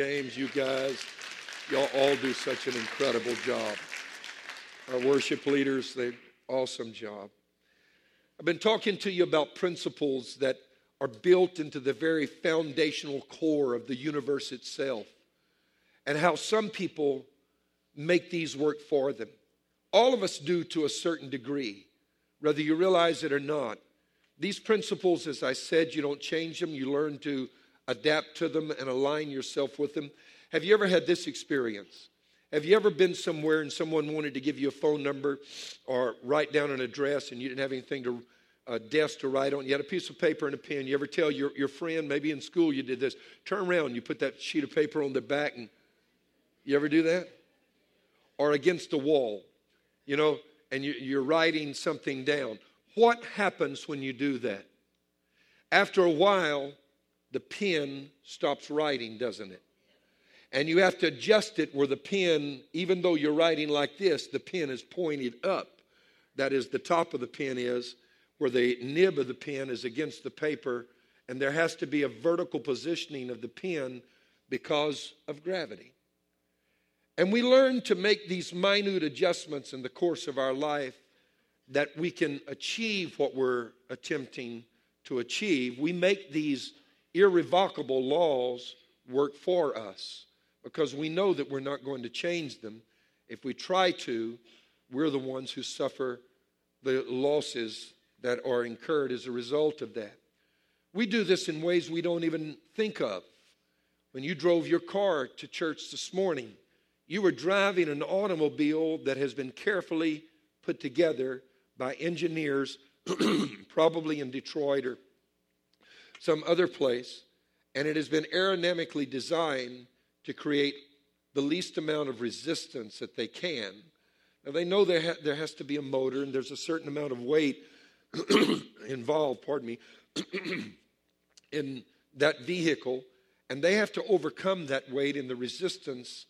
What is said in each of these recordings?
James, you guys, y'all all do such an incredible job. Our worship leaders, they awesome job. I've been talking to you about principles that are built into the very foundational core of the universe itself and how some people make these work for them. All of us do to a certain degree, whether you realize it or not. These principles, as I said, you don't change them, you learn to adapt to them and align yourself with them. Have you ever had this experience? Have you ever been somewhere and someone wanted to give you a phone number or write down an address and you didn't have anything to a desk to write on? You had a piece of paper and a pen. You ever tell your, your friend, maybe in school you did this, turn around, you put that sheet of paper on the back and you ever do that? Or against the wall, you know, and you, you're writing something down. What happens when you do that? After a while, the pen stops writing, doesn't it? And you have to adjust it where the pen, even though you're writing like this, the pen is pointed up. That is, the top of the pen is where the nib of the pen is against the paper, and there has to be a vertical positioning of the pen because of gravity. And we learn to make these minute adjustments in the course of our life that we can achieve what we're attempting to achieve. We make these irrevocable laws work for us because we know that we're not going to change them. If we try to, we're the ones who suffer the losses that are incurred as a result of that. We do this in ways we don't even think of. When you drove your car to church this morning, you were driving an automobile that has been carefully put together by engineers, probably in Detroit or some other place, and it has been aerodynamically designed to create the least amount of resistance that they can. Now, they know there, ha- there has to be a motor and there's a certain amount of weight involved, pardon me, in that vehicle, and they have to overcome that weight and the resistance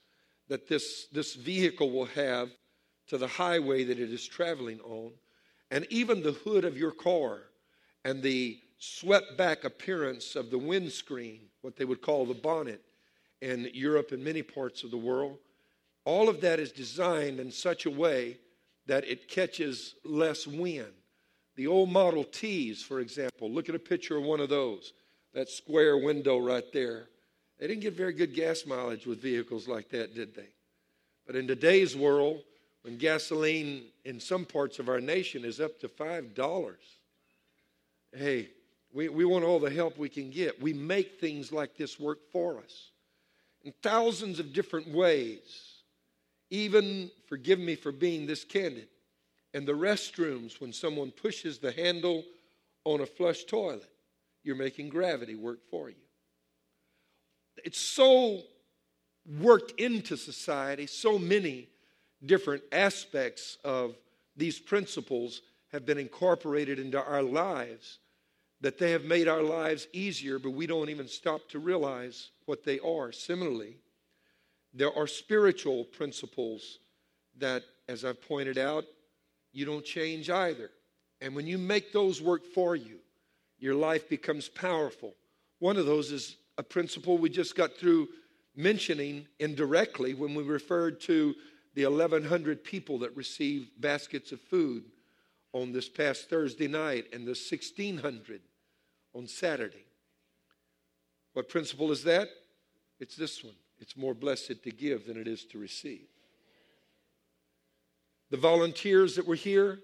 that this, this vehicle will have to the highway that it is traveling on. And even the hood of your car and the swept back appearance of the windscreen, what they would call the bonnet in Europe and many parts of the world, all of that is designed in such a way that it catches less wind. The old Model Ts, for example, look at a picture of one of those, that square window right there. They didn't get very good gas mileage with vehicles like that, did they? But in today's world, when gasoline in some parts of our nation is up to $5, hey, we, we want all the help we can get. We make things like this work for us in thousands of different ways. Even, forgive me for being this candid, in the restrooms, when someone pushes the handle on a flush toilet, you're making gravity work for you. It's so worked into society, so many different aspects of these principles have been incorporated into our lives that they have made our lives easier, but we don't even stop to realize what they are. Similarly, there are spiritual principles that, as I've pointed out, you don't change either. And when you make those work for you, your life becomes powerful. One of those is a principle we just got through mentioning indirectly when we referred to the 1,100 people that received baskets of food on this past Thursday night and the 1,600 on Saturday. What principle is that? It's this one it's more blessed to give than it is to receive. The volunteers that were here,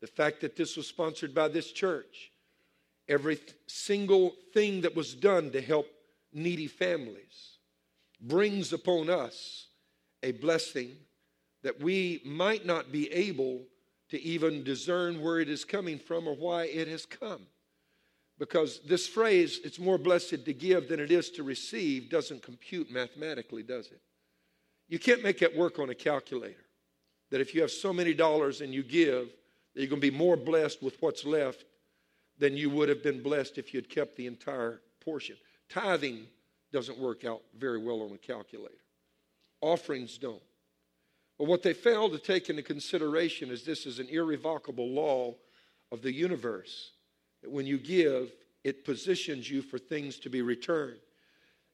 the fact that this was sponsored by this church, every single thing that was done to help needy families brings upon us a blessing that we might not be able to even discern where it is coming from or why it has come. Because this phrase, it's more blessed to give than it is to receive, doesn't compute mathematically, does it? You can't make that work on a calculator. That if you have so many dollars and you give, that you're going to be more blessed with what's left than you would have been blessed if you had kept the entire portion. Tithing doesn't work out very well on a calculator, offerings don't. But what they fail to take into consideration is this is an irrevocable law of the universe when you give, it positions you for things to be returned.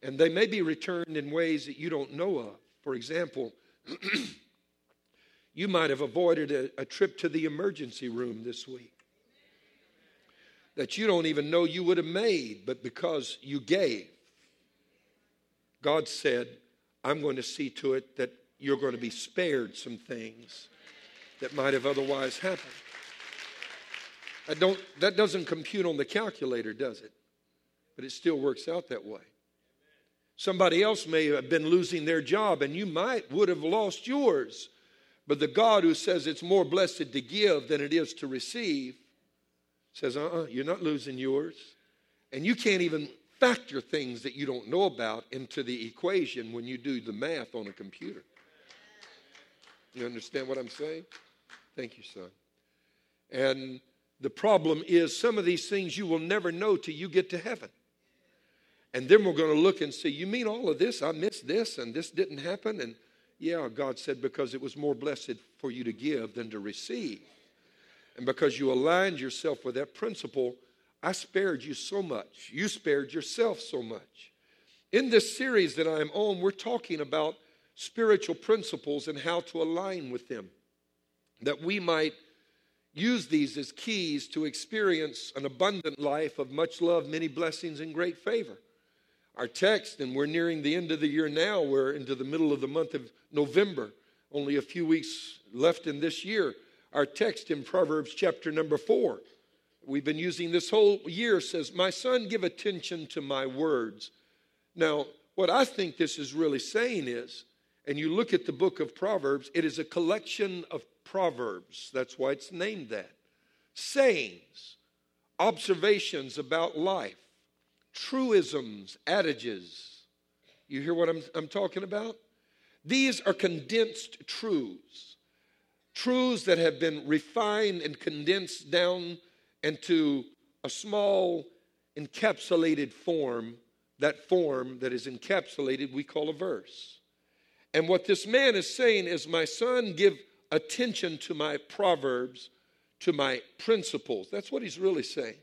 And they may be returned in ways that you don't know of. For example, you might have avoided a, a, trip to the emergency room this week that you don't even know you would have made, but because you gave, God said, I'm going to see to it that you're going to be spared some things that might have otherwise happened. Don't, that doesn't compute on the calculator, does it? But it still works out that way. Somebody else may have been losing their job and you might would have lost yours. But the God who says it's more blessed to give than it is to receive says, uh uh-uh, uh, you are not losing yours. And you can't even factor things that you don't know about into the equation when you do the math on a computer. You understand what I'm saying? Thank you, son. And the problem is some of these things you will never know till you get to heaven. And then we're going to look and see, you mean all of this? I missed this and this didn't happen? And yeah, God said, because it was more blessed for you to give than to receive. And because you aligned yourself with that principle, I spared you so much. You spared yourself so much. In this series that I'm on, we're talking about spiritual principles and how to align with them, that we might use these as keys to experience an abundant life of much love, many blessings, and great favor. Our text, and we're nearing the end of the year now, we're into the middle of the month of November, only a few weeks left in this year. Our text in Proverbs chapter number four, we've been using this whole year, says, My son, give attention to my words. Now, what I think this is really saying is, and you look at the book of Proverbs, it is a collection of proverbs. That's why it's named that. Sayings, observations about life, truisms, adages. You hear what I'm, I'm talking about? These are condensed truths, truths that have been refined and condensed down into a small encapsulated form. That form that is encapsulated we call a verse. And what this man is saying is, My son, give attention to my proverbs, to my principles. That's what he's really saying.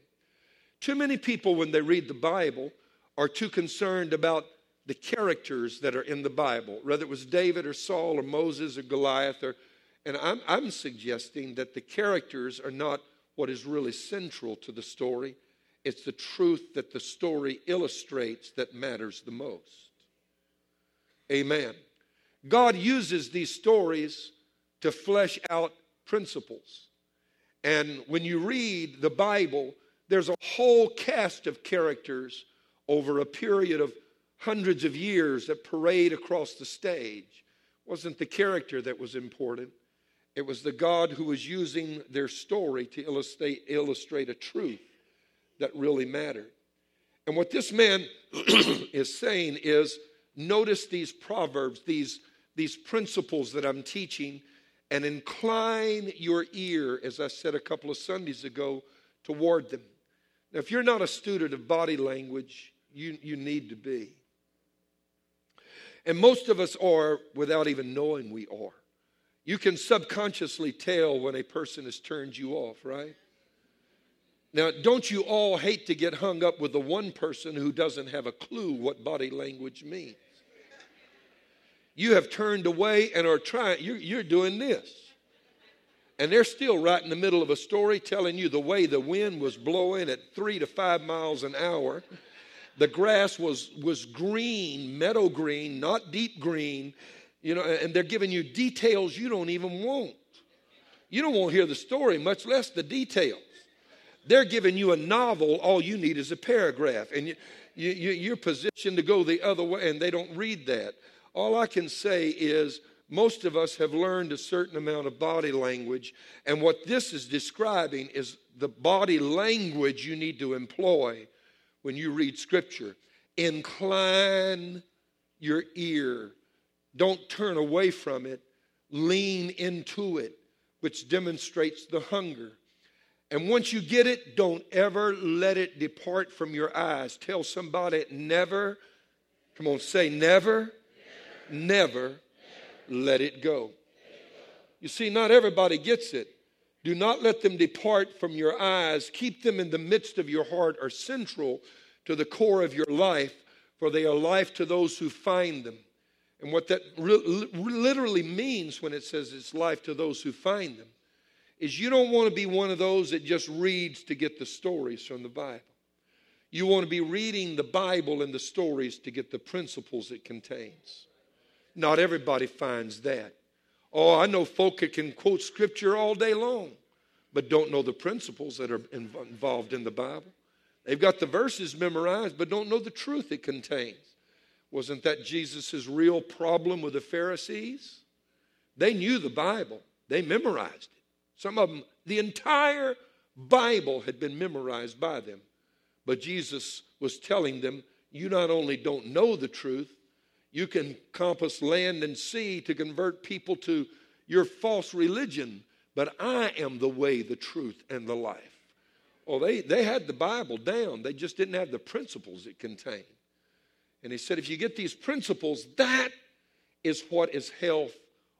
Too many people, when they read the Bible, are too concerned about the characters that are in the Bible, whether it was David or Saul or Moses or Goliath. Or, and I'm, I'm suggesting that the characters are not what is really central to the story. It's the truth that the story illustrates that matters the most. Amen. God uses these stories to flesh out principles. And when you read the Bible, there's a whole cast of characters over a period of hundreds of years that parade across the stage. It wasn't the character that was important, it was the God who was using their story to illustrate, illustrate a truth that really mattered. And what this man is saying is notice these proverbs, these, these principles that I'm teaching and incline your ear, as I said a couple of Sundays ago, toward them. Now, if you're not a student of body language, you, you need to be. And most of us are without even knowing we are. You can subconsciously tell when a person has turned you off, right? Now, don't you all hate to get hung up with the one person who doesn't have a clue what body language means? You have turned away and are trying, you're, you're doing this. And they're still right in the middle of a story telling you the way the wind was blowing at three to five miles an hour. The grass was, was green, meadow green, not deep green, you know, and they're giving you details you don't even want. You don't want to hear the story, much less the details. They're giving you a novel, all you need is a paragraph. And you, you, you're positioned to go the other way, and they don't read that. All I can say is most of us have learned a certain amount of body language, and what this is describing is the body language you need to employ when you read Scripture. Incline your ear, don't turn away from it, lean into it, which demonstrates the hunger. And once you get it, don't ever let it depart from your eyes. Tell somebody, never, come on, say never never let it go. You see, not everybody gets it. Do not let them depart from your eyes. Keep them in the midst of your heart or central to the core of your life. for they are life to those who find them. And what that re- literally means when it says it's life to those who find them is you don't want to be one of those that just reads to get the stories from the Bible. You want to be reading the Bible and the stories to get the principles it contains. Not everybody finds that. Oh, I know folk that can quote scripture all day long, but don't know the principles that are involved in the Bible. They've got the verses memorized, but don't know the truth it contains. Wasn't that Jesus' real problem with the Pharisees? They knew the Bible, they memorized it. Some of them, the entire Bible had been memorized by them. But Jesus was telling them, You not only don't know the truth, you can compass land and sea to convert people to your false religion, but I am the way, the truth, and the life. Oh, they, they had the Bible down. They just didn't have the principles it contained. And he said, if you get these principles, that is what is health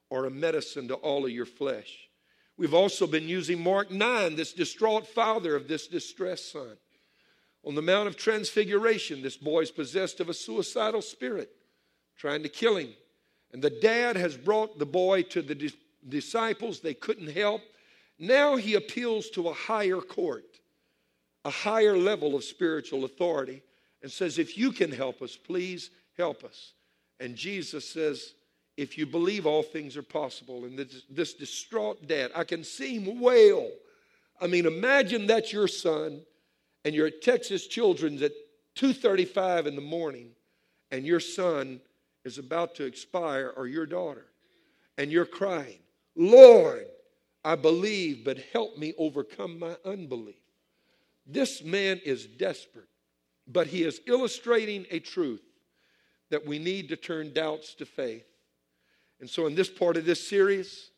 or a medicine to all of your flesh. We've also been using Mark 9, this distraught father of this distressed son. On the Mount of Transfiguration, this boy is possessed of a suicidal spirit, trying to kill him. And the dad has brought the boy to the di- disciples. They couldn't help. Now he appeals to a higher court a higher level of spiritual authority and says, If you can help us, please help us. And Jesus says, If you believe, all things are possible. And this, this distraught dad, I can see him wail. I mean, imagine that's your son, and you're at Texas Children's at 2:35 in the morning, and your son is about to expire, or your daughter, and you're crying, Lord, I believe, but help me overcome my unbelief. This man is desperate, but he is illustrating a truth that we need to turn doubts to faith. And so, in this part of this series,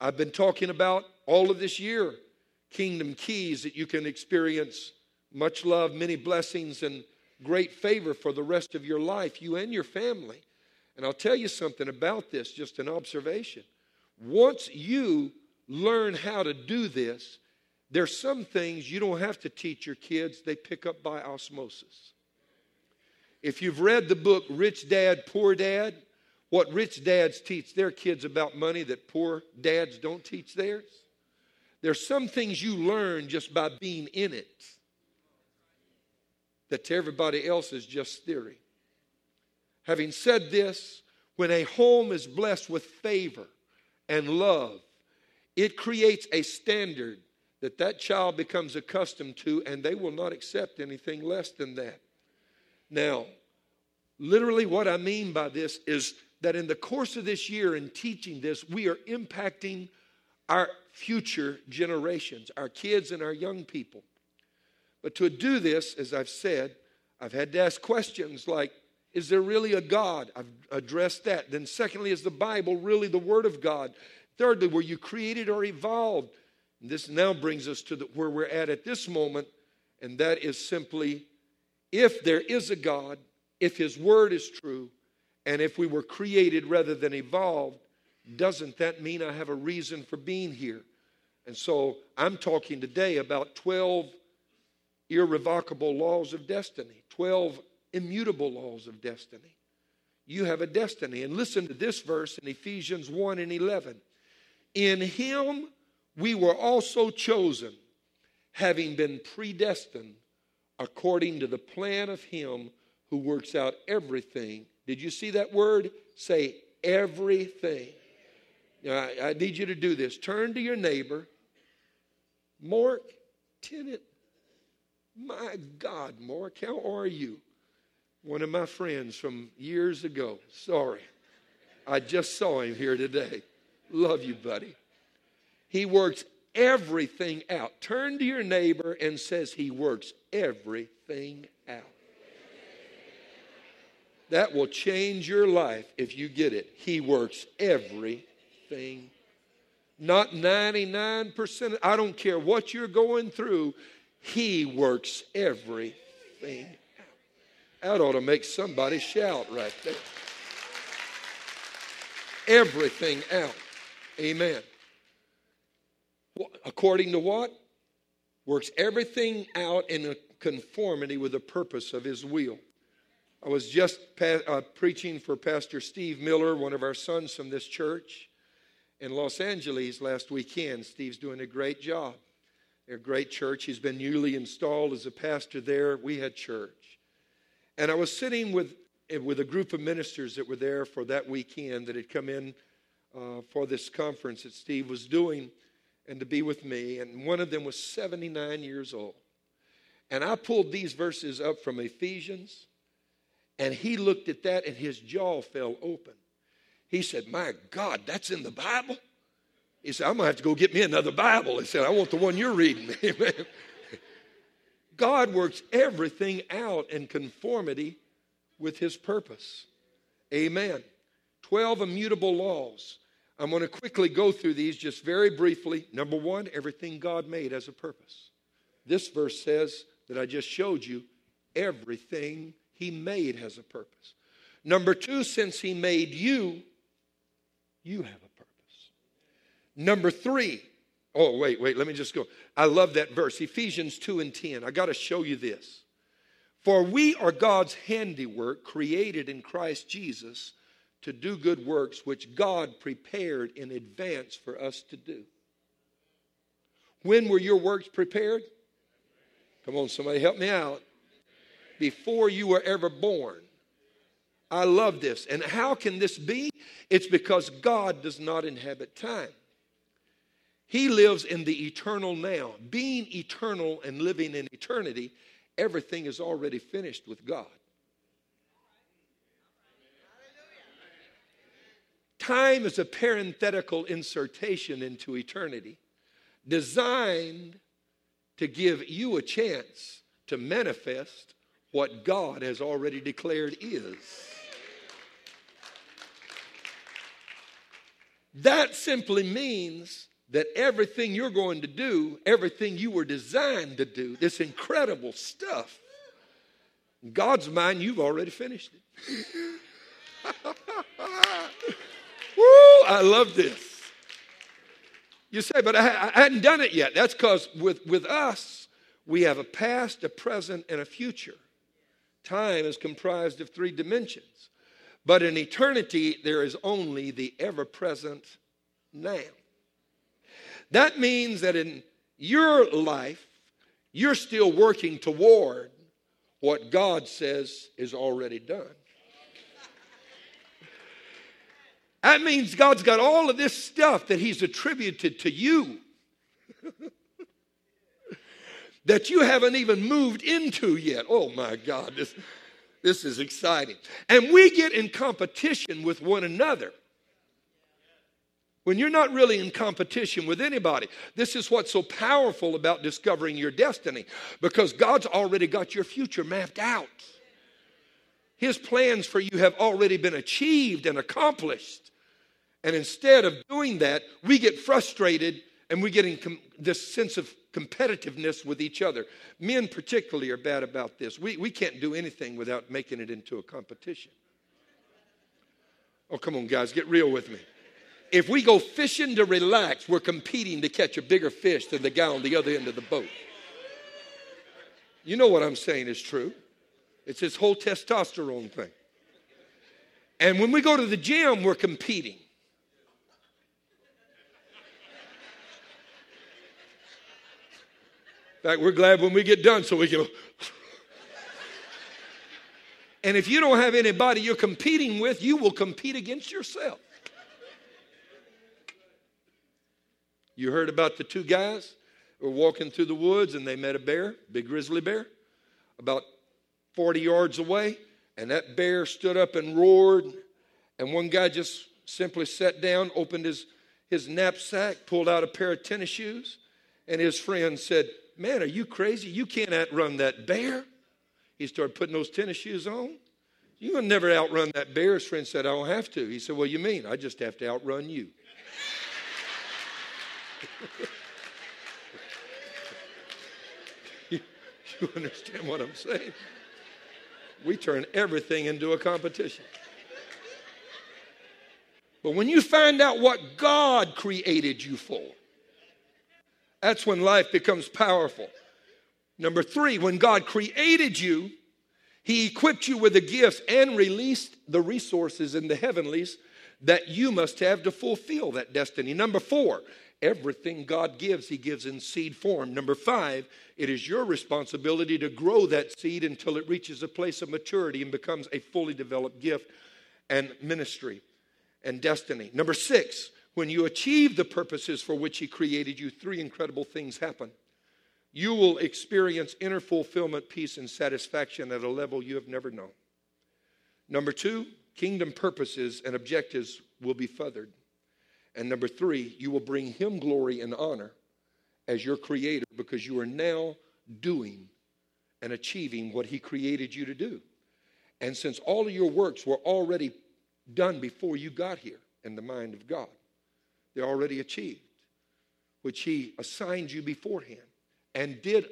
I've been talking about all of this year kingdom keys that you can experience much love, many blessings, and great favor for the rest of your life, you and your family. And I'll tell you something about this, just an observation. Once you learn how to do this, there's some things you don't have to teach your kids, they pick up by osmosis. If you've read the book Rich Dad, Poor Dad, what rich dads teach their kids about money that poor dads don't teach theirs. There's some things you learn just by being in it that to everybody else is just theory. Having said this, when a home is blessed with favor and love, it creates a standard that that child becomes accustomed to, and they will not accept anything less than that. Now, literally, what I mean by this is that in the course of this year in teaching this, we are impacting our future generations, our kids and our young people. But to do this, as I've said, I've had to ask questions like, is there really a God? I've addressed that. Then, secondly, is the Bible really the Word of God? Thirdly, were you created or evolved? And this now brings us to the, where we're at at this moment, and that is simply if there is a God, if His Word is true, and if we were created rather than evolved, doesn't that mean I have a reason for being here? And so I'm talking today about 12 irrevocable laws of destiny, 12 immutable laws of destiny. You have a destiny. And listen to this verse in Ephesians 1 and 11. In Him we were also chosen, having been predestined according to the plan of Him who works out everything. Did you see that word? Say everything. Now, I, I need you to do this. Turn to your neighbor. Mark Tennant. My God, Mark, how are you? One of my friends from years ago. Sorry. I just saw him here today. Love you, buddy. He works everything out. Turn to your neighbor and says he works everything out. That will change your life if you get it. He works everything. Not 99%. I don't care what you're going through. He works everything. That ought to make somebody shout right there. Everything out. Amen. According to what? Works everything out in conformity with the purpose of his will. I was just pa- uh, preaching for Pastor Steve Miller, one of our sons from this church, in Los Angeles last weekend. Steve's doing a great job. They're a great church. He's been newly installed as a pastor there. We had church. And I was sitting with, with a group of ministers that were there for that weekend that had come in uh, for this conference that Steve was doing and to be with me. And one of them was 79 years old. And I pulled these verses up from Ephesians, and he looked at that and his jaw fell open. He said, My God, that's in the Bible? He said, I'm going to have to go get me another Bible. He said, I want the one you're reading. God works everything out in conformity with his purpose. Amen. 12 immutable laws. I'm going to quickly go through these just very briefly. Number one, everything God made has a purpose. This verse says that I just showed you everything He made has a purpose. Number two, since He made you, you have a purpose. Number three, oh, wait, wait, let me just go. I love that verse, Ephesians 2 and 10. I got to show you this. For we are God's handiwork, created in Christ Jesus to do good works which God prepared in advance for us to do. When were your works prepared? Come on, somebody help me out. Before you were ever born. I love this. And how can this be? It's because God does not inhabit time. He lives in the eternal now. Being eternal and living in eternity, everything is already finished with God. Time is a parenthetical insertion into eternity designed to give you a chance to manifest what God has already declared is. That simply means that everything you're going to do, everything you were designed to do, this incredible stuff, God's mind, you've already finished it. Woo, I love this. You say, but I, I hadn't done it yet. That's because with, with us, we have a past, a present, and a future. Time is comprised of three dimensions. But in eternity, there is only the ever present now. That means that in your life, you're still working toward what God says is already done. That means God's got all of this stuff that He's attributed to you that you haven't even moved into yet. Oh my God, this, this is exciting. And we get in competition with one another. When you're not really in competition with anybody, this is what's so powerful about discovering your destiny because God's already got your future mapped out. His plans for you have already been achieved and accomplished. And instead of doing that, we get frustrated and we get in com- this sense of competitiveness with each other. Men, particularly, are bad about this. We, we can't do anything without making it into a competition. Oh, come on, guys, get real with me. If we go fishing to relax, we're competing to catch a bigger fish than the guy on the other end of the boat. You know what I'm saying is true. It's this whole testosterone thing. And when we go to the gym, we're competing. In fact, we're glad when we get done so we can. and if you don't have anybody you're competing with, you will compete against yourself. You heard about the two guys who were walking through the woods and they met a bear, big grizzly bear, about 40 yards away, and that bear stood up and roared. And one guy just simply sat down, opened his, his knapsack, pulled out a pair of tennis shoes, and his friend said, Man, are you crazy? You can't outrun that bear. He started putting those tennis shoes on. You will never outrun that bear. His friend said, I don't have to. He said, Well, you mean? I just have to outrun you. You, you understand what I'm saying? We turn everything into a competition. But when you find out what God created you for, that's when life becomes powerful. Number three, when God created you, He equipped you with the gifts and released the resources in the heavenlies that you must have to fulfill that destiny. Number four, everything God gives, He gives in seed form. Number five, it is your responsibility to grow that seed until it reaches a place of maturity and becomes a fully developed gift and ministry and destiny. Number six, when you achieve the purposes for which He created you, three incredible things happen you will experience inner fulfillment, peace, and satisfaction at a level you have never known. Number two, kingdom purposes and objectives will be furthered. And number three, you will bring him glory and honor as your creator because you are now doing and achieving what he created you to do. And since all of your works were already done before you got here in the mind of God, they're already achieved, which he assigned you beforehand and did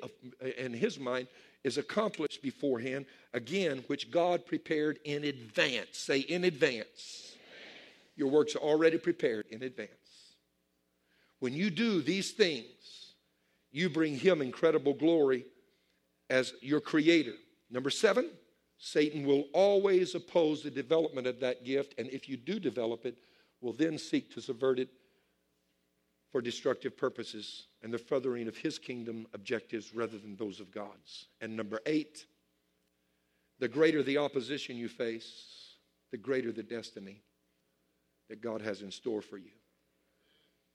in his mind is accomplished beforehand, again, which God prepared in advance. Say, in advance. Your works already prepared in advance. When you do these things, you bring him incredible glory as your creator. Number seven, Satan will always oppose the development of that gift, and if you do develop it, will then seek to subvert it for destructive purposes and the furthering of his kingdom objectives rather than those of God's. And number eight, the greater the opposition you face, the greater the destiny that God has in store for you.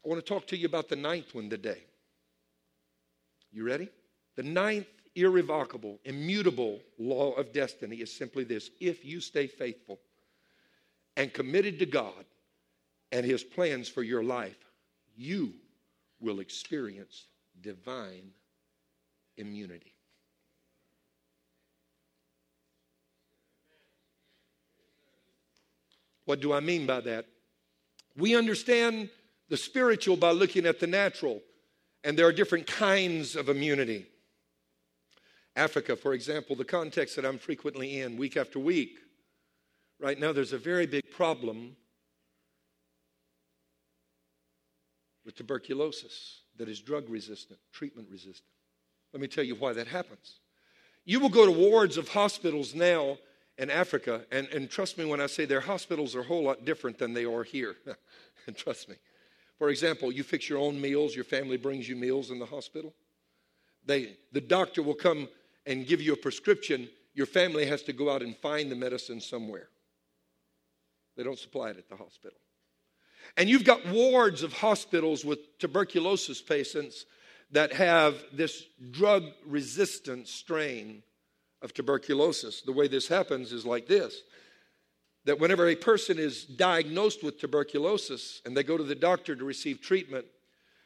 I want to talk to you about the ninth one today. You ready? The ninth irrevocable, immutable law of destiny is simply this if you stay faithful and committed to God and His plans for your life, you will experience divine immunity. What do I mean by that? We understand the spiritual by looking at the natural, and there are different kinds of immunity. Africa, for example, the context that I'm frequently in week after week, right now there's a very big problem with tuberculosis that is drug resistant, treatment resistant. Let me tell you why that happens. You will go to wards of hospitals now in Africa, and, and trust me when I say their hospitals are a whole lot different than they are here. and trust me. For example, you fix your own meals, your family brings you meals in the hospital. They, the doctor will come and give you a prescription. Your family has to go out and find the medicine somewhere. They don't supply it at the hospital. And you've got wards of hospitals with tuberculosis patients that have this drug resistant strain of tuberculosis. The way this happens is like this that whenever a person is diagnosed with tuberculosis and they go to the doctor to receive treatment,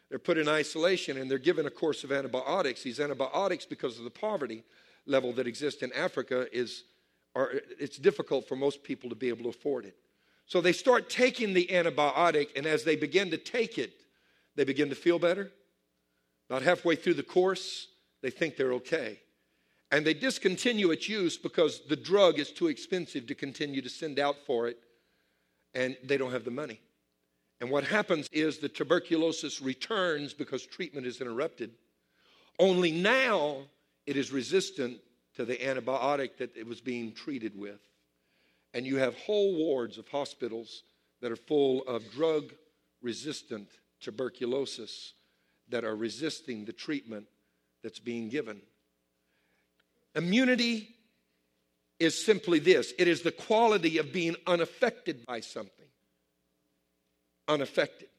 they're put in isolation and they're given a course of antibiotics. These antibiotics, because of the poverty level that exists in Africa, is are, it's difficult for most people to be able to afford it. So they start taking the antibiotic, and as they begin to take it, they begin to feel better. About halfway through the course, they think they're okay. And they discontinue its use because the drug is too expensive to continue to send out for it, and they don't have the money. And what happens is the tuberculosis returns because treatment is interrupted. Only now it is resistant to the antibiotic that it was being treated with and you have whole wards of hospitals that are full of drug resistant tuberculosis that are resisting the treatment that's being given. Immunity is simply this it is the quality of being unaffected by something. Unaffected.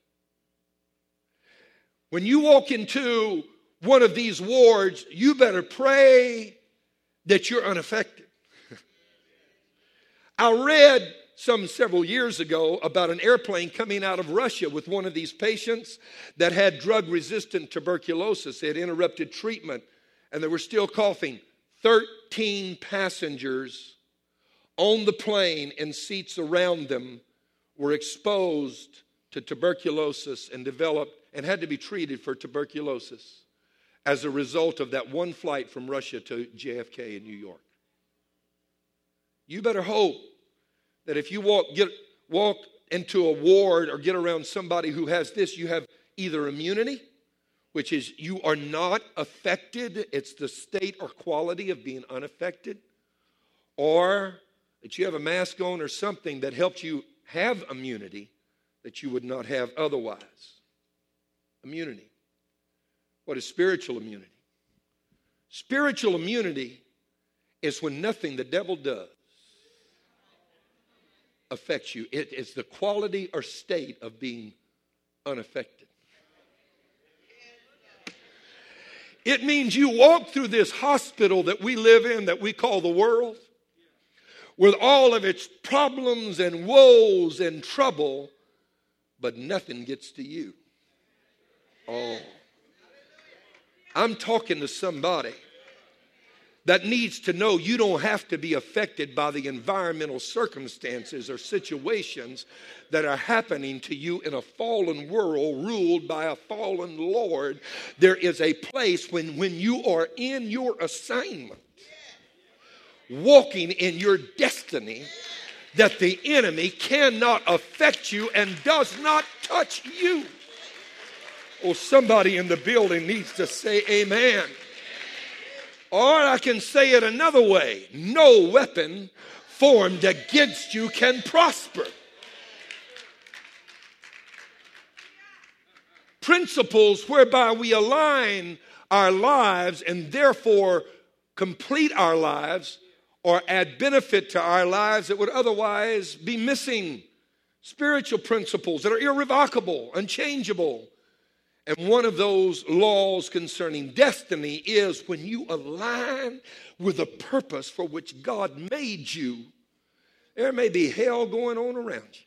When you walk into one of these wards, you better pray that you're unaffected. I read some several years ago about an airplane coming out of Russia with one of these patients that had drug resistant tuberculosis. They had interrupted treatment and they were still coughing. 13 passengers on the plane and seats around them were exposed to tuberculosis and developed and had to be treated for tuberculosis as a result of that one flight from Russia to JFK in New York. You better hope that if you walk, get, walk into a ward or get around somebody who has this, you have either immunity, which is you are not affected, it's the state or quality of being unaffected, or that you have a mask on or something that helps you have immunity that you would not have otherwise. Immunity. What is spiritual immunity? Spiritual immunity is when nothing the devil does affects you. It is the quality or state of being unaffected. It means you walk through this hospital that we live in, that we call the world, with all of its problems and woes and trouble, but nothing gets to you. Oh. I'm talking to somebody that needs to know you don't have to be affected by the environmental circumstances or situations that are happening to you in a fallen world ruled by a fallen Lord. There is a place when, when you are in your assignment, walking in your destiny, that the enemy cannot affect you and does not touch you. Oh, somebody in the building needs to say amen. Or I can say it another way no weapon formed against you can prosper. Principles whereby we align our lives and therefore complete our lives or add benefit to our lives that would otherwise be missing. Spiritual principles that are irrevocable, unchangeable, and one of those laws concerning destiny is when you align with the purpose for which God made you, there may be hell going on around you.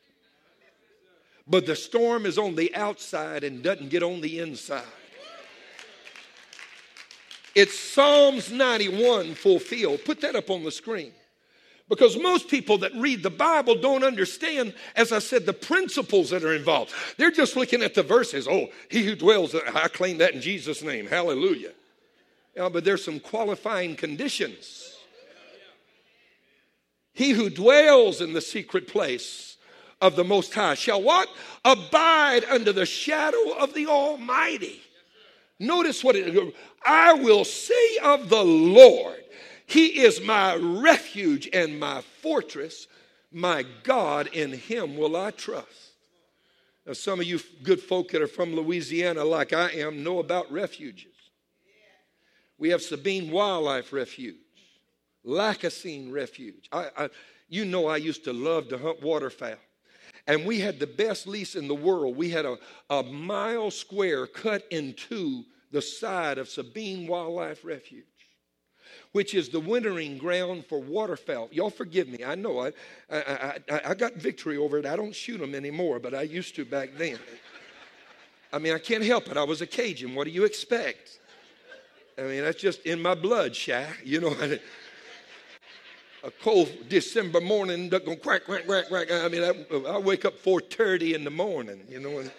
But the storm is on the outside and doesn't get on the inside. It's Psalms 91 fulfilled. Put that up on the screen. Because most people that read the Bible don't understand, as I said, the principles that are involved. They're just looking at the verses. Oh, he who dwells, I claim that in Jesus' name. Hallelujah. Yeah, but there's some qualifying conditions. He who dwells in the secret place of the Most High shall what? Abide under the shadow of the Almighty. Notice what it I will say of the Lord. He is my refuge and my fortress. My God, in him will I trust. Now, some of you good folk that are from Louisiana, like I am, know about refuges. We have Sabine Wildlife Refuge, Lacassine Refuge. I, I, you know, I used to love to hunt waterfowl. And we had the best lease in the world. We had a, a mile square cut into the side of Sabine Wildlife Refuge which is the wintering ground for waterfowl. Y'all forgive me. I know I, I, I, I got victory over it. I don't shoot them anymore, but I used to back then. I mean, I can't help it. I was a Cajun. What do you expect? I mean, that's just in my blood, Shy. You know, a cold December morning, duck going quack, quack, quack, quack. I mean, I, I wake up 4.30 in the morning, you know, and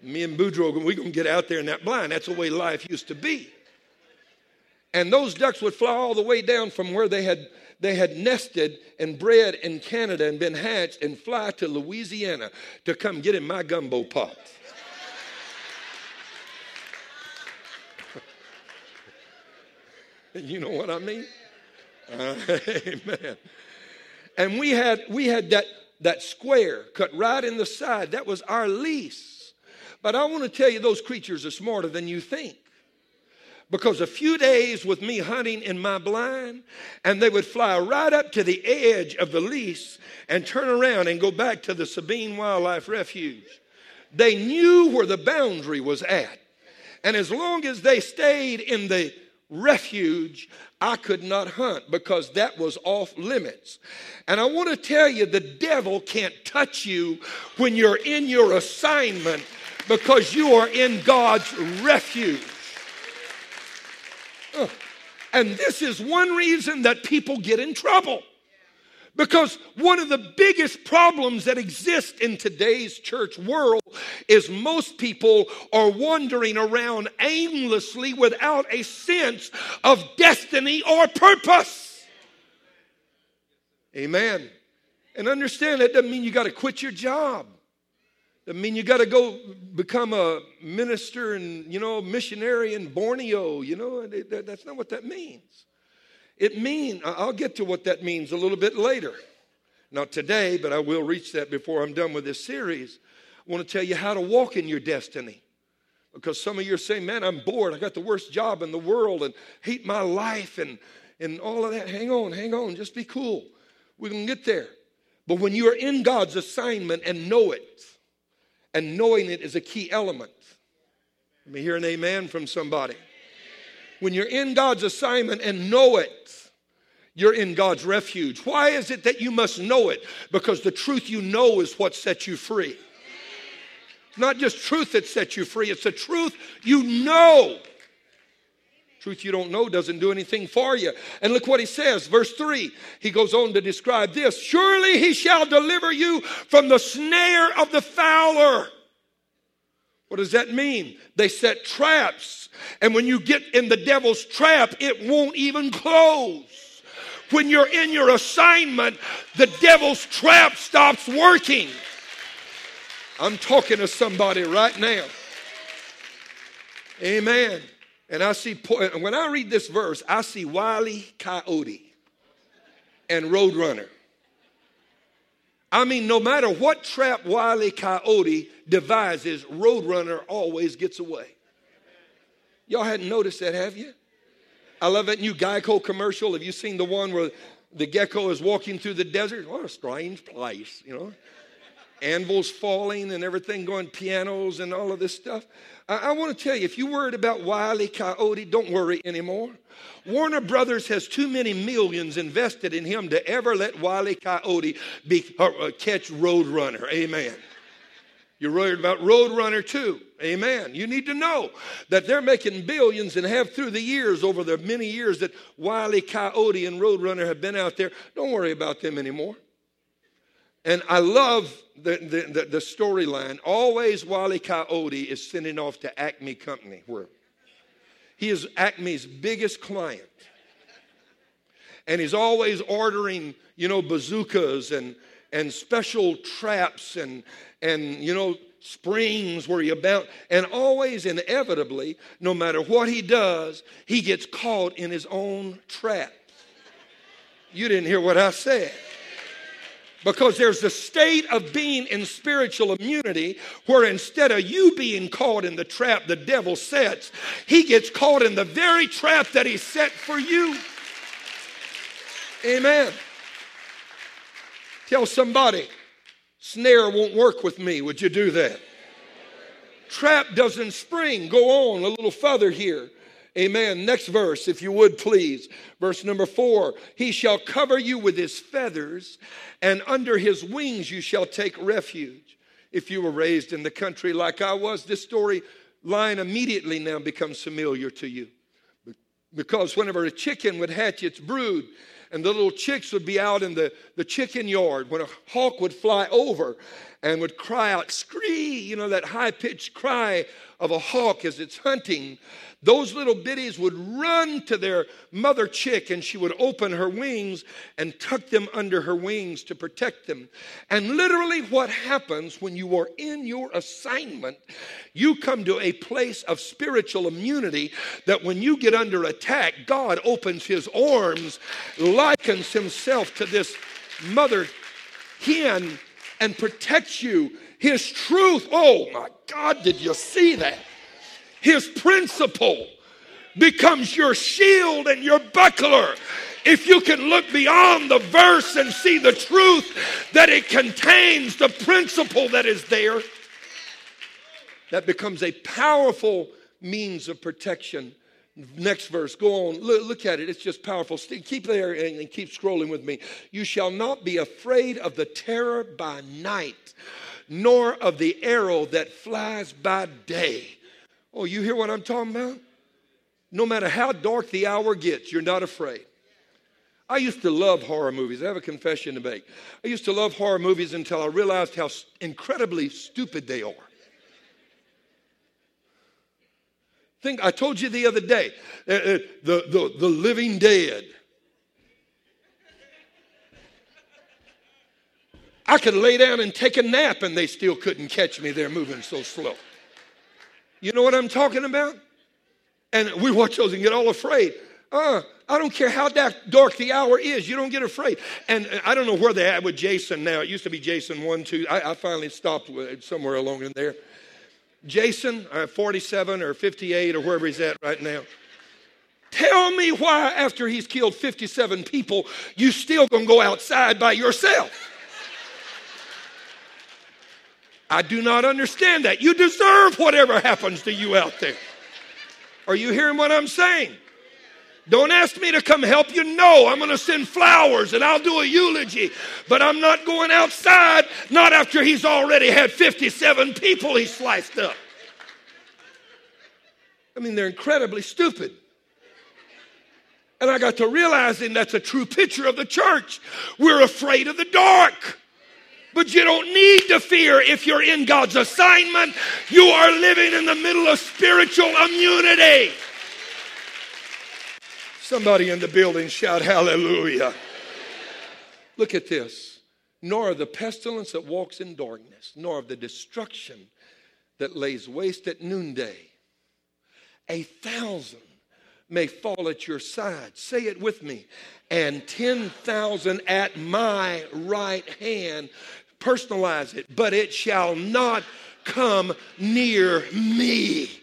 me and Boudreaux, we're going to get out there in that blind. That's the way life used to be. And those ducks would fly all the way down from where they had, they had nested and bred in Canada and been hatched and fly to Louisiana to come get in my gumbo pot. you know what I mean? Uh, amen. And we had we had that that square cut right in the side. That was our lease. But I want to tell you, those creatures are smarter than you think because a few days with me hunting in my blind, and they would fly right up to the edge of the lease and turn around and go back to the Sabine Wildlife Refuge. They knew where the boundary was at. And as long as they stayed in the refuge, I could not hunt because that was off limits. And I want to tell you the devil can't touch you when you're in your assignment because you are in God's refuge. And this is one reason that people get in trouble. Because one of the biggest problems that exist in today's church world is most people are wandering around aimlessly without a sense of destiny or purpose. Amen. And understand that doesn't mean you got to quit your job. I mean, you got to go become a minister and, you know, missionary in Borneo. You know, that's not what that means. It means, I'll get to what that means a little bit later. Not today, but I will reach that before I'm done with this series. I want to tell you how to walk in your destiny. Because some of you are saying, man, I'm bored. I got the worst job in the world and hate my life and, and all of that. Hang on, hang on. Just be cool. We can get there. But when you are in God's assignment and know it, and knowing it is a key element. Let me hear an amen from somebody. When you're in God's assignment and know it, you're in God's refuge. Why is it that you must know it? Because the truth you know is what sets you free. It's not just truth that sets you free, it's the truth you know. Truth you don't know doesn't do anything for you. And look what he says, verse 3. He goes on to describe this Surely he shall deliver you from the snare of the fowler. What does that mean? They set traps. And when you get in the devil's trap, it won't even close. When you're in your assignment, the devil's trap stops working. I'm talking to somebody right now. Amen. And I see, when I read this verse, I see Wiley Coyote and Roadrunner. I mean, no matter what trap Wiley Coyote devises, Roadrunner always gets away. Y'all hadn't noticed that, have you? I love that new Geico commercial. Have you seen the one where the gecko is walking through the desert? What a strange place, you know? Anvils falling and everything going, pianos and all of this stuff. I, I want to tell you, if you're worried about Wiley Coyote, don't worry anymore. Warner Brothers has too many millions invested in him to ever let Wiley Coyote be, uh, uh, catch Roadrunner. Amen. You're worried about Roadrunner too. Amen. You need to know that they're making billions and have through the years, over the many years that Wiley Coyote and Roadrunner have been out there. Don't worry about them anymore. And I love the, the, the, the storyline. Always Wally Coyote is sending off to Acme Company, where he is Acme's biggest client. And he's always ordering, you know, bazookas and, and special traps and, and, you know, springs where you bounce. And always, inevitably, no matter what he does, he gets caught in his own trap. You didn't hear what I said. Because there's a state of being in spiritual immunity where instead of you being caught in the trap the devil sets, he gets caught in the very trap that he set for you. Amen. Tell somebody, snare won't work with me. Would you do that? Trap doesn't spring. Go on a little further here. Amen. Next verse, if you would please. Verse number four He shall cover you with his feathers, and under his wings you shall take refuge. If you were raised in the country like I was, this story line immediately now becomes familiar to you. Because whenever a chicken would hatch its brood, and the little chicks would be out in the, the chicken yard when a hawk would fly over and would cry out, scree, you know, that high pitched cry of a hawk as it's hunting those little biddies would run to their mother chick and she would open her wings and tuck them under her wings to protect them. And literally, what happens when you are in your assignment, you come to a place of spiritual immunity that when you get under attack, God opens his arms, likens himself to this mother hen, and protects you. His truth, oh my God, did you see that? his principle becomes your shield and your buckler. If you can look beyond the verse and see the truth that it contains, the principle that is there, that becomes a powerful means of protection. Next verse, go on, look, look at it. It's just powerful. Keep there and keep scrolling with me. You shall not be afraid of the terror by night, nor of the arrow that flies by day Oh, you hear what I'm talking about? No matter how dark the hour gets, you're not afraid. I used to love horror movies. I have a confession to make. I used to love horror movies until I realized how incredibly stupid they are. Think, I told you the other day, uh, uh, the, the, the living dead. I could lay down and take a nap and they still couldn't catch me. They're moving so slow. You know what I'm talking about? And we watch those and get all afraid. Uh, I don't care how dark the hour is. You don't get afraid. And I don't know where they're at with Jason now. It used to be Jason 1, 2. I, I finally stopped somewhere along in there. Jason, uh, 47 or 58 or wherever he's at right now. Tell me why, after he's killed 57 people, you still gonna go outside by yourself. I do not understand that. You deserve whatever happens to you out there. Are you hearing what I'm saying? Don't ask me to come help you. No, I'm going to send flowers and I'll do a eulogy. But I'm not going outside, not after he's already had 57 people he sliced up. I mean, they're incredibly stupid. And I got to realizing that's a true picture of the church. We're afraid of the dark. But you don't need to fear if you're in God's assignment. You are living in the middle of spiritual immunity. Somebody in the building shout hallelujah. Look at this. Nor of the pestilence that walks in darkness, nor of the destruction that lays waste at noonday. A thousand may fall at your side. Say it with me. And 10,000 at my right hand. Personalize it. But it shall not come near me.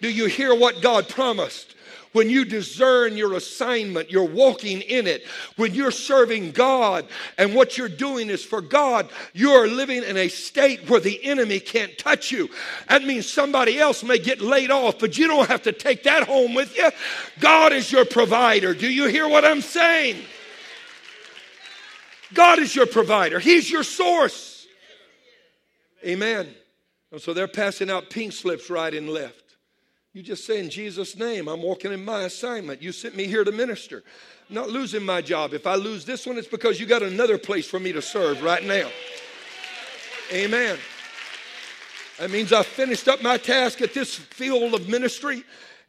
Do you hear what God promised? When you discern your assignment, you're walking in it. When you're serving God and what you're doing is for God, you're living in a state where the enemy can't touch you. That means somebody else may get laid off, but you don't have to take that home with you. God is your provider. Do you hear what I'm saying? God is your provider, He's your source. Amen. And so they're passing out pink slips right and left. You just say, in Jesus' name, I'm walking in my assignment. You sent me here to minister. I'm not losing my job. If I lose this one, it's because you got another place for me to serve right now. Amen. That means I finished up my task at this field of ministry.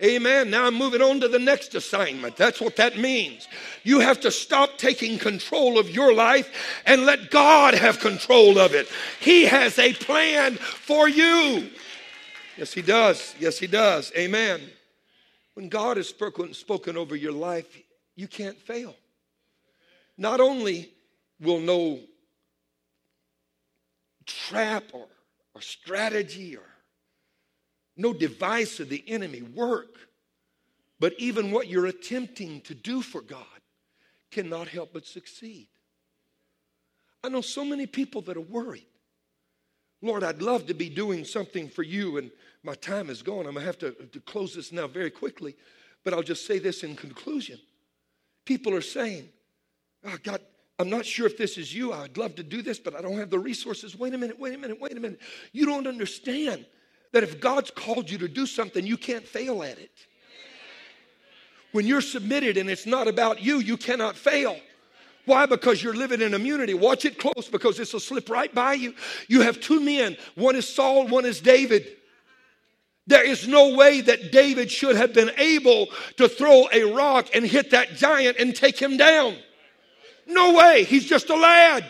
Amen. Now I'm moving on to the next assignment. That's what that means. You have to stop taking control of your life and let God have control of it. He has a plan for you. Yes, He does. Yes, He does. Amen. When God has spoken, over your life, you can't fail. Not only will no trap or, or strategy or no device of the enemy work, but even what you're attempting to do for God cannot help but succeed. I know so many people that are worried. Lord, I'd love to be doing something for you, and my time is gone. I'm going to have to, close this now very quickly, but I'll just say this in conclusion. People are saying, oh, God, I'm not sure if this is you. I'd love to do this, but I don't have the resources. Wait a minute, wait a minute, wait a minute. You don't understand that if God's called you to do something, you can't fail at it. When you're submitted and it's not about you, you cannot fail. Why? Because you're living in immunity. Watch it close because this will slip right by you. You have two men. One is Saul, one is David. There is no way that David should have been able to throw a rock and hit that giant and take him down. No way. He's just a lad.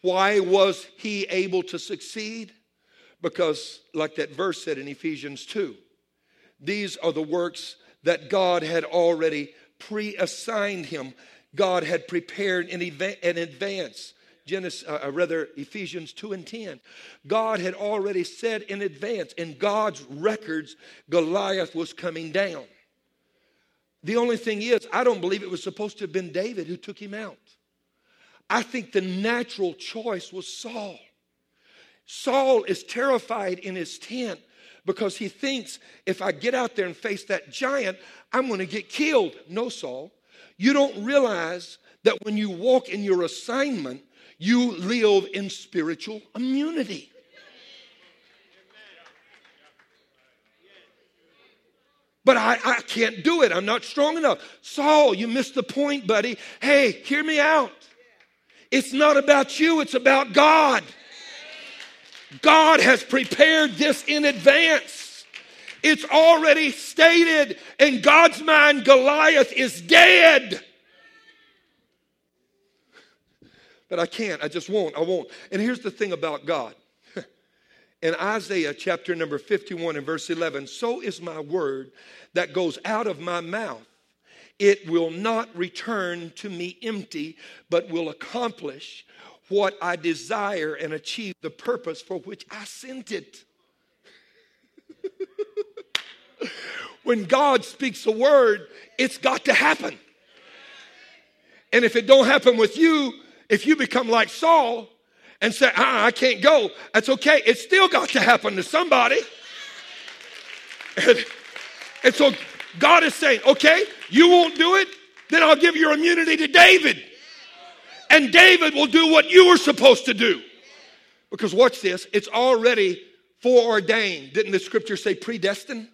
Why was he able to succeed? Because, like that verse said in Ephesians 2, these are the works that God had already pre assigned him God had prepared in, advance. Genesis, uh, uh, rather Ephesians 2 and 10. God had already said in advance, in God's records, Goliath was coming down. The only thing is, I don't believe it was supposed to have been David who took him out. I think the natural choice was Saul. Saul is terrified in his tent because he thinks if I get out there and face that giant, I'm going to get killed. No, Saul. You don't realize that when you walk in your assignment, you live in spiritual immunity. But I, I can't do it. I'm not strong enough. Saul, you missed the point, buddy. Hey, hear me out. It's not about you, it's about God. God has prepared this in advance. It's already stated in God's mind Goliath is dead. But I can't. I just won't. I won't. And here's the thing about God. In Isaiah chapter number 51 and verse 11, so is my word that goes out of my mouth. it will not return to me empty, but will accomplish what I desire and achieve the purpose for which I sent it. when God speaks a word, it's got to happen. And if it don't happen with you, if you become like Saul and say, ah, I can't go, that's okay. It's still got to happen to somebody. And, and so God is saying, okay, you won't do it, then I'll give your immunity to David. And David will do what you were supposed to do. Because watch this, it's already foreordained. Didn't the scripture say predestined?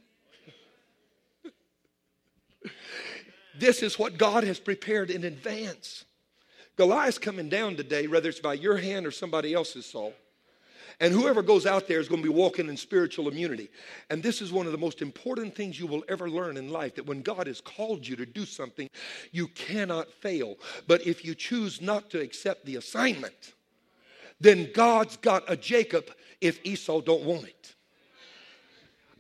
This is what God has prepared in advance. Goliath's coming down today, whether it's by your hand or somebody else's soul. And whoever goes out there is going to be walking in spiritual immunity. And this is one of the most important things you will ever learn in life that when God has called you to do something, you cannot fail. But if you choose not to accept the assignment, then God's got a Jacob if Esau don't want it.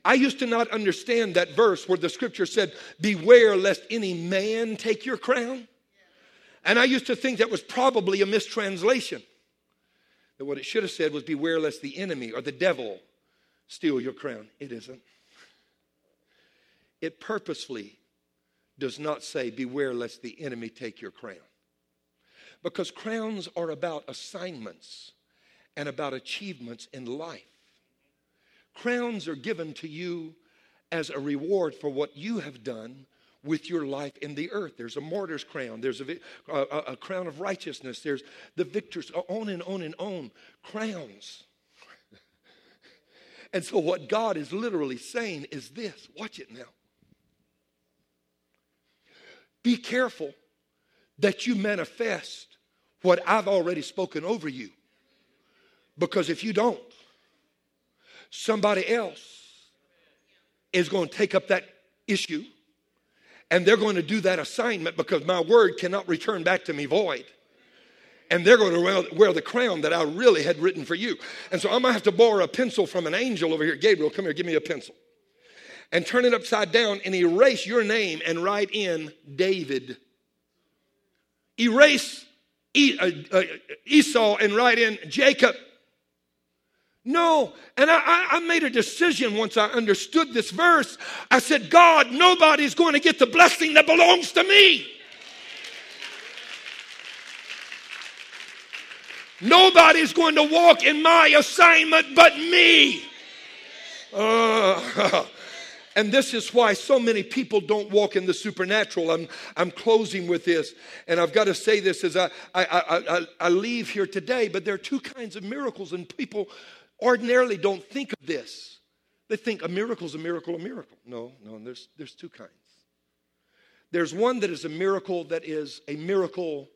I used to not understand that verse where the scripture said, Beware lest any man take your crown. And I used to think that was probably a mistranslation. That what it should have said was, Beware lest the enemy or the devil steal your crown. It isn't. It purposefully does not say, Beware lest the enemy take your crown. Because crowns are about assignments and about achievements in life. Crowns are given to you as a reward for what you have done with your life in the earth. There's a martyr's crown, there's a, a, a crown of righteousness, there's the victor's, on and on and on. Crowns. and so, what God is literally saying is this watch it now. Be careful that you manifest what I've already spoken over you. Because if you don't, somebody else is going to take up that issue and they're going to do that assignment because my word cannot return back to me void. And they're going to wear the crown that I really had written for you. And so I'm going to have to borrow a pencil from an angel over here. Gabriel, come here, give me a pencil. And turn it upside down and erase your name and write in David. Erase uh, uh, Esau and write in Jacob. No. And I, I, made a decision once I understood this verse. I said, God, nobody's going to get the blessing that belongs to me. Nobody's going to walk in my assignment but me. Uh, and this is why so many people don't walk in the supernatural. I'm, I'm closing with this, and I've got to say this as I, I, I, I leave here today. But there are two kinds of miracles, and people ordinarily don't think of this. They think a miracle is a miracle, a miracle. No, no, there's, there's two kinds. There's one that is a miracle that is a miracle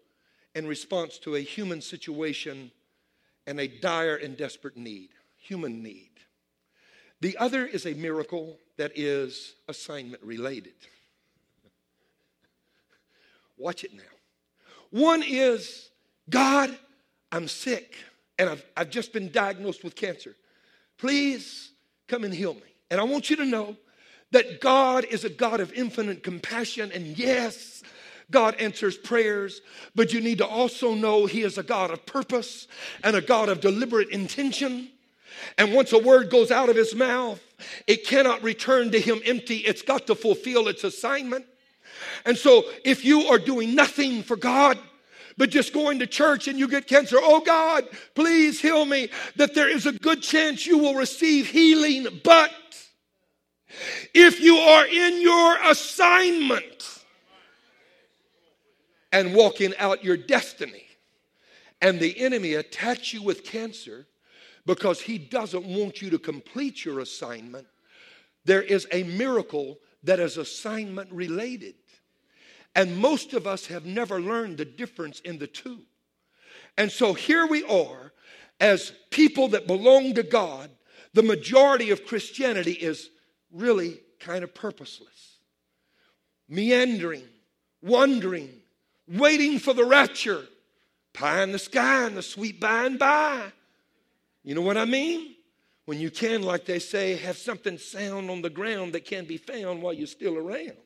in response to a human situation and a dire and desperate need, human need. The other is a miracle that is assignment related. Watch it now. One is God, I'm sick and I've, I've just been diagnosed with cancer. Please come and heal me. And I want you to know that God is a God of infinite compassion. And yes, God answers prayers, but you need to also know He is a God of purpose and a God of deliberate intention. And once a word goes out of His mouth, it cannot return to Him empty. It's got to fulfill its assignment. And so, if you are doing nothing for God, but just going to church and you get cancer, oh God, please heal me, that there is a good chance you will receive healing. But if you are in your assignment and walking out your destiny, and the enemy attacks you with cancer because he doesn't want you to complete your assignment, there is a miracle that is assignment related. And most of us have never learned the difference in the two. And so here we are as people that belong to God. The majority of Christianity is really kind of purposeless, meandering, wandering, waiting for the rapture, pie in the sky and the sweet by and by. You know what I mean? When you can, like they say, have something sound on the ground that can be found while you're still around.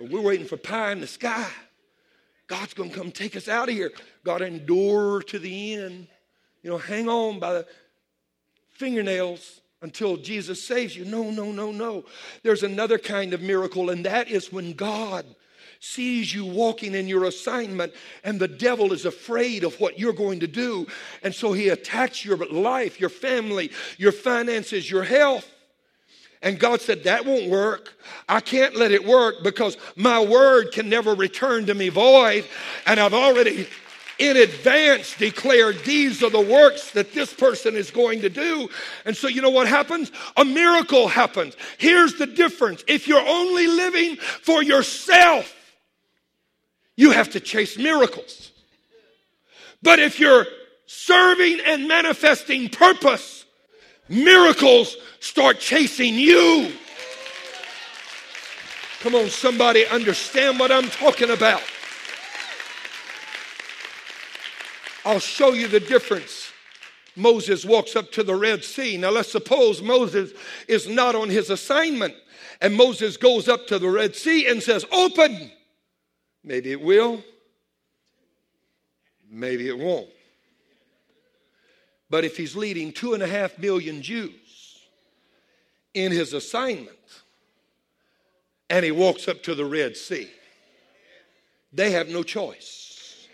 We're waiting for pie in the sky. God's going to come take us out of here. God endure to the end. You know, hang on by the fingernails until Jesus saves you. No, no, no, no. There's another kind of miracle, and that is when God sees you walking in your assignment and the devil is afraid of what you're going to do. And so he attacks your life, your family, your finances, your health. And God said, That won't work. I can't let it work because my word can never return to me void. And I've already in advance declared these are the works that this person is going to do. And so, you know what happens? A miracle happens. Here's the difference if you're only living for yourself, you have to chase miracles. But if you're serving and manifesting purpose, miracles start chasing you. Come on, somebody understand what I'm talking about. I'll show you the difference. Moses walks up to the Red Sea. Now, let's suppose Moses is not on his assignment, and Moses goes up to the Red Sea and says, Open. Maybe it will, maybe it won't. But if he's leading two and a half million Jews in his assignment and he walks up to the Red Sea, they have no choice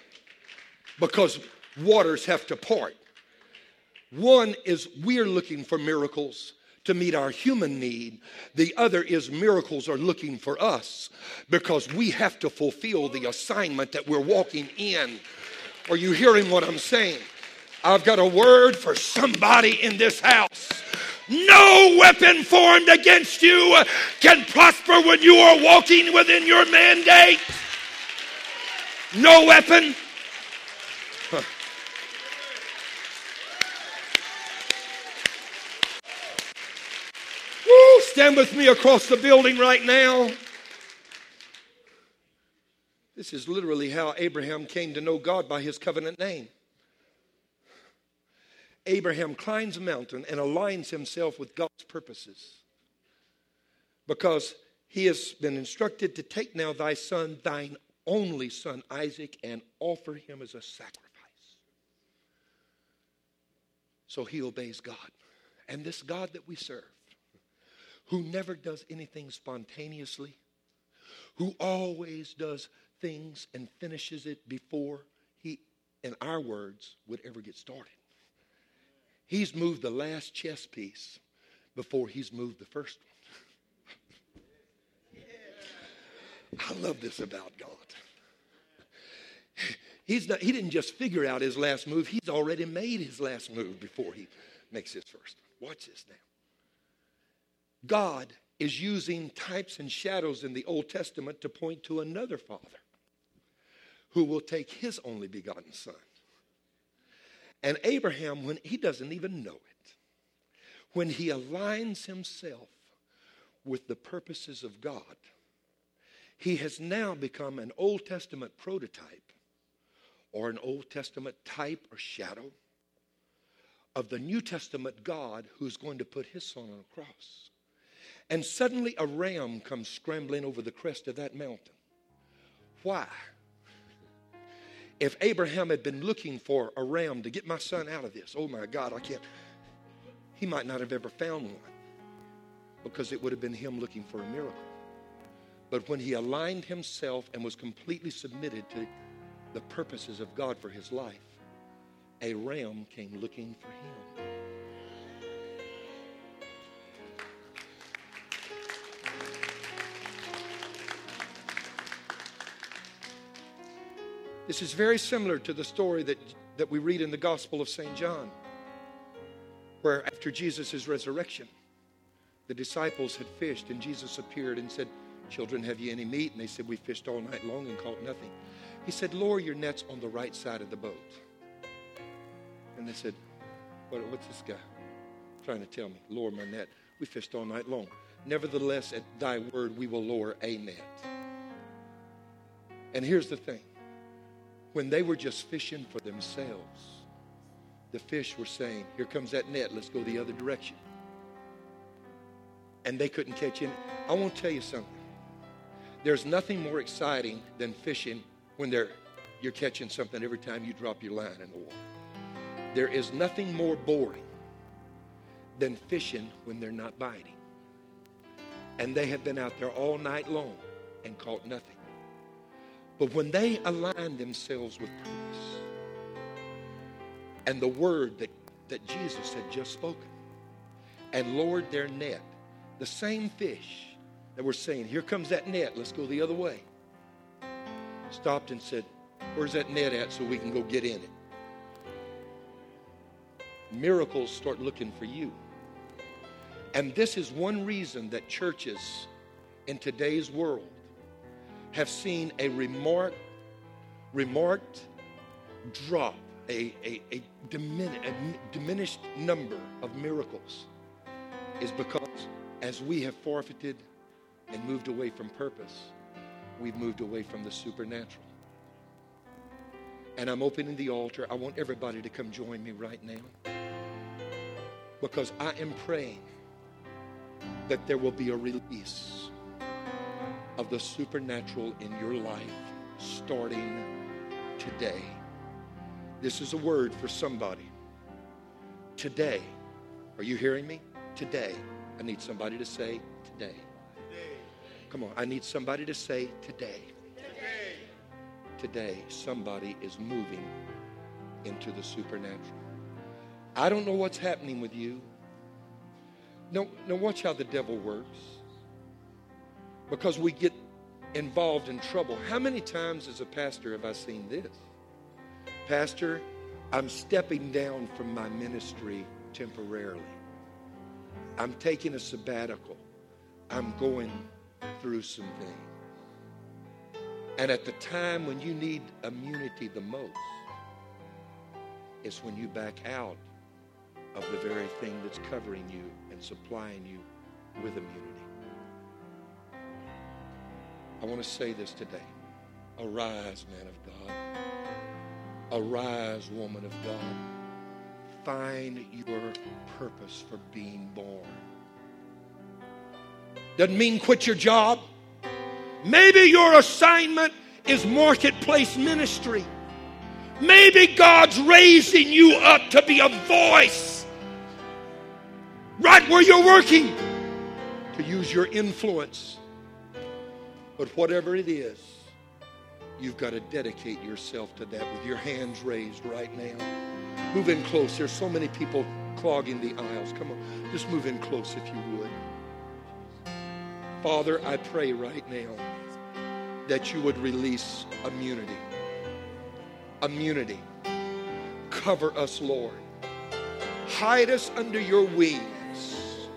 because waters have to part. One is we're looking for miracles to meet our human need. The other is miracles are looking for us because we have to fulfill the assignment that we're walking in. Are you hearing what I'm saying? I've got a word for somebody in this house. No weapon formed against you can prosper when you are walking within your mandate. No weapon. Woo, stand with me across the building right now. This is literally how Abraham came to know God by his covenant name. Abraham climbs a mountain and aligns himself with God's purposes because he has been instructed to take now thy son, thine only son, Isaac, and offer him as a sacrifice. So he obeys God. And this God that we serve, who never does anything spontaneously, who always does things and finishes it before he, in our words, would ever get started. He's moved the last chess piece before he's moved the first one. I love this about God. He's not, he didn't just figure out his last move, he's already made his last move before he makes his first. Watch this now. God is using types and shadows in the Old Testament to point to another father who will take his only begotten son and Abraham, when he doesn't even know it, when he aligns himself with the purposes of God, he has now become an Old Testament prototype or an Old Testament type or shadow of the New Testament God who's going to put his son on a cross. And suddenly a ram comes scrambling over the crest of that mountain. Why? If Abraham had been looking for a ram to get my son out of this, oh my God, I can't, he might not have ever found one because it would have been him looking for a miracle. But when he aligned himself and was completely submitted to the purposes of God for his life, a ram came looking for him. This is very similar to the story that, that we read in the Gospel of St. John, where after Jesus' resurrection, the disciples had fished and Jesus appeared and said, Children, have you any meat? And they said, We fished all night long and caught nothing. He said, Lower your nets on the right side of the boat. And they said, what, What's this guy trying to tell me? Lower my net. We fished all night long. Nevertheless, at thy word, we will lower a net. And here's the thing when they were just fishing for themselves, the fish were saying, Here comes that net, let's go the other direction. And they couldn't catch any. I want to tell you something. There's nothing more exciting than fishing when you're catching something every time you drop your line in the water. There is nothing more boring than fishing when they're not biting. And they have been out there all night long and caught nothing. But when they align themselves with purpose and the word that, that Jesus had just spoken and lowered their net, the same fish that were saying, Here comes that net, let's go the other way, stopped and said, Where's that net at so we can go get in it? Miracles start looking for you. And this is one reason that churches in today's world have seen a remarked, remarked drop, a, a, a, dimin- a diminished number of miracles, is because as we have forfeited and moved away from purpose, we've moved away from the supernatural. And I'm opening the altar. I want everybody to come join me right now. Because I am praying that there will be a release of the supernatural in your life starting today. This is a word for somebody. Today. Are you hearing me? Today. I need somebody to say today. Come on. I need somebody to say today. Today, somebody is moving into the supernatural. I don't know what's happening with you. No, no, watch how the devil works. Because we get involved in trouble. How many times as a pastor have I seen this? Pastor, I'm stepping down from my ministry temporarily. I'm taking a sabbatical. I'm going through some things. And at the time when you need immunity the most, it's when you back out of the very thing that's covering you and supplying you with immunity. I want to say this today. Arise, man of God. Arise, woman of God. Find your purpose for being born. Doesn't mean quit your job. Maybe your assignment is marketplace ministry. Maybe God's raising you up to be a voice right where you're working to use your influence. But whatever it is, you've got to dedicate yourself to that with your hands raised right now. Move in close. There's so many people clogging the aisles. Come on, just move in close if you would. Father, I pray right now that you would release immunity. Immunity. Cover us, Lord. Hide us under your wings.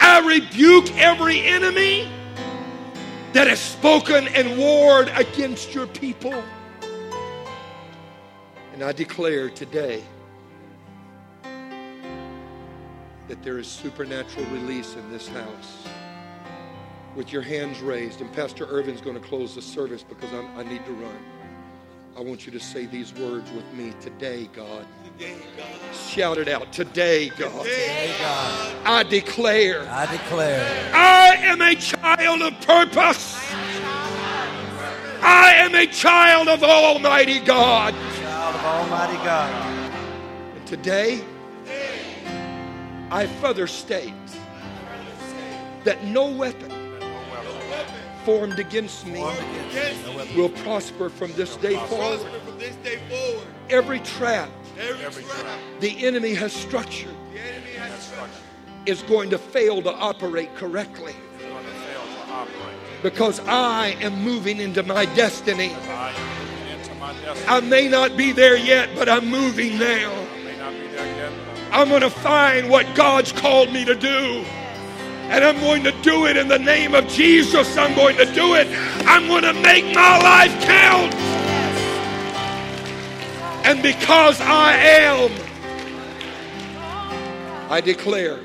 I rebuke every enemy that has spoken and warred against your people. And I declare today that there is supernatural release in this house with your hands raised. And Pastor Irvin's going to close the service because I'm, i need to run. I want you to say these words with me today, God. Today, God. Shout it out. Today, God. Today, God. I declare. I declare. I am a child of purpose. I am a child of Almighty God. Child of Almighty God. And today, I further state that no weapon formed against me will prosper from this day forward. Every trap the enemy has structured is going to fail to operate correctly. Because I am moving into my destiny. I may not be there yet, but I'm moving now. I'm going to find what God's called me to do. And I'm going to do it in the name of Jesus. I'm going to do it. I'm going to make my life count. And because I am, I declare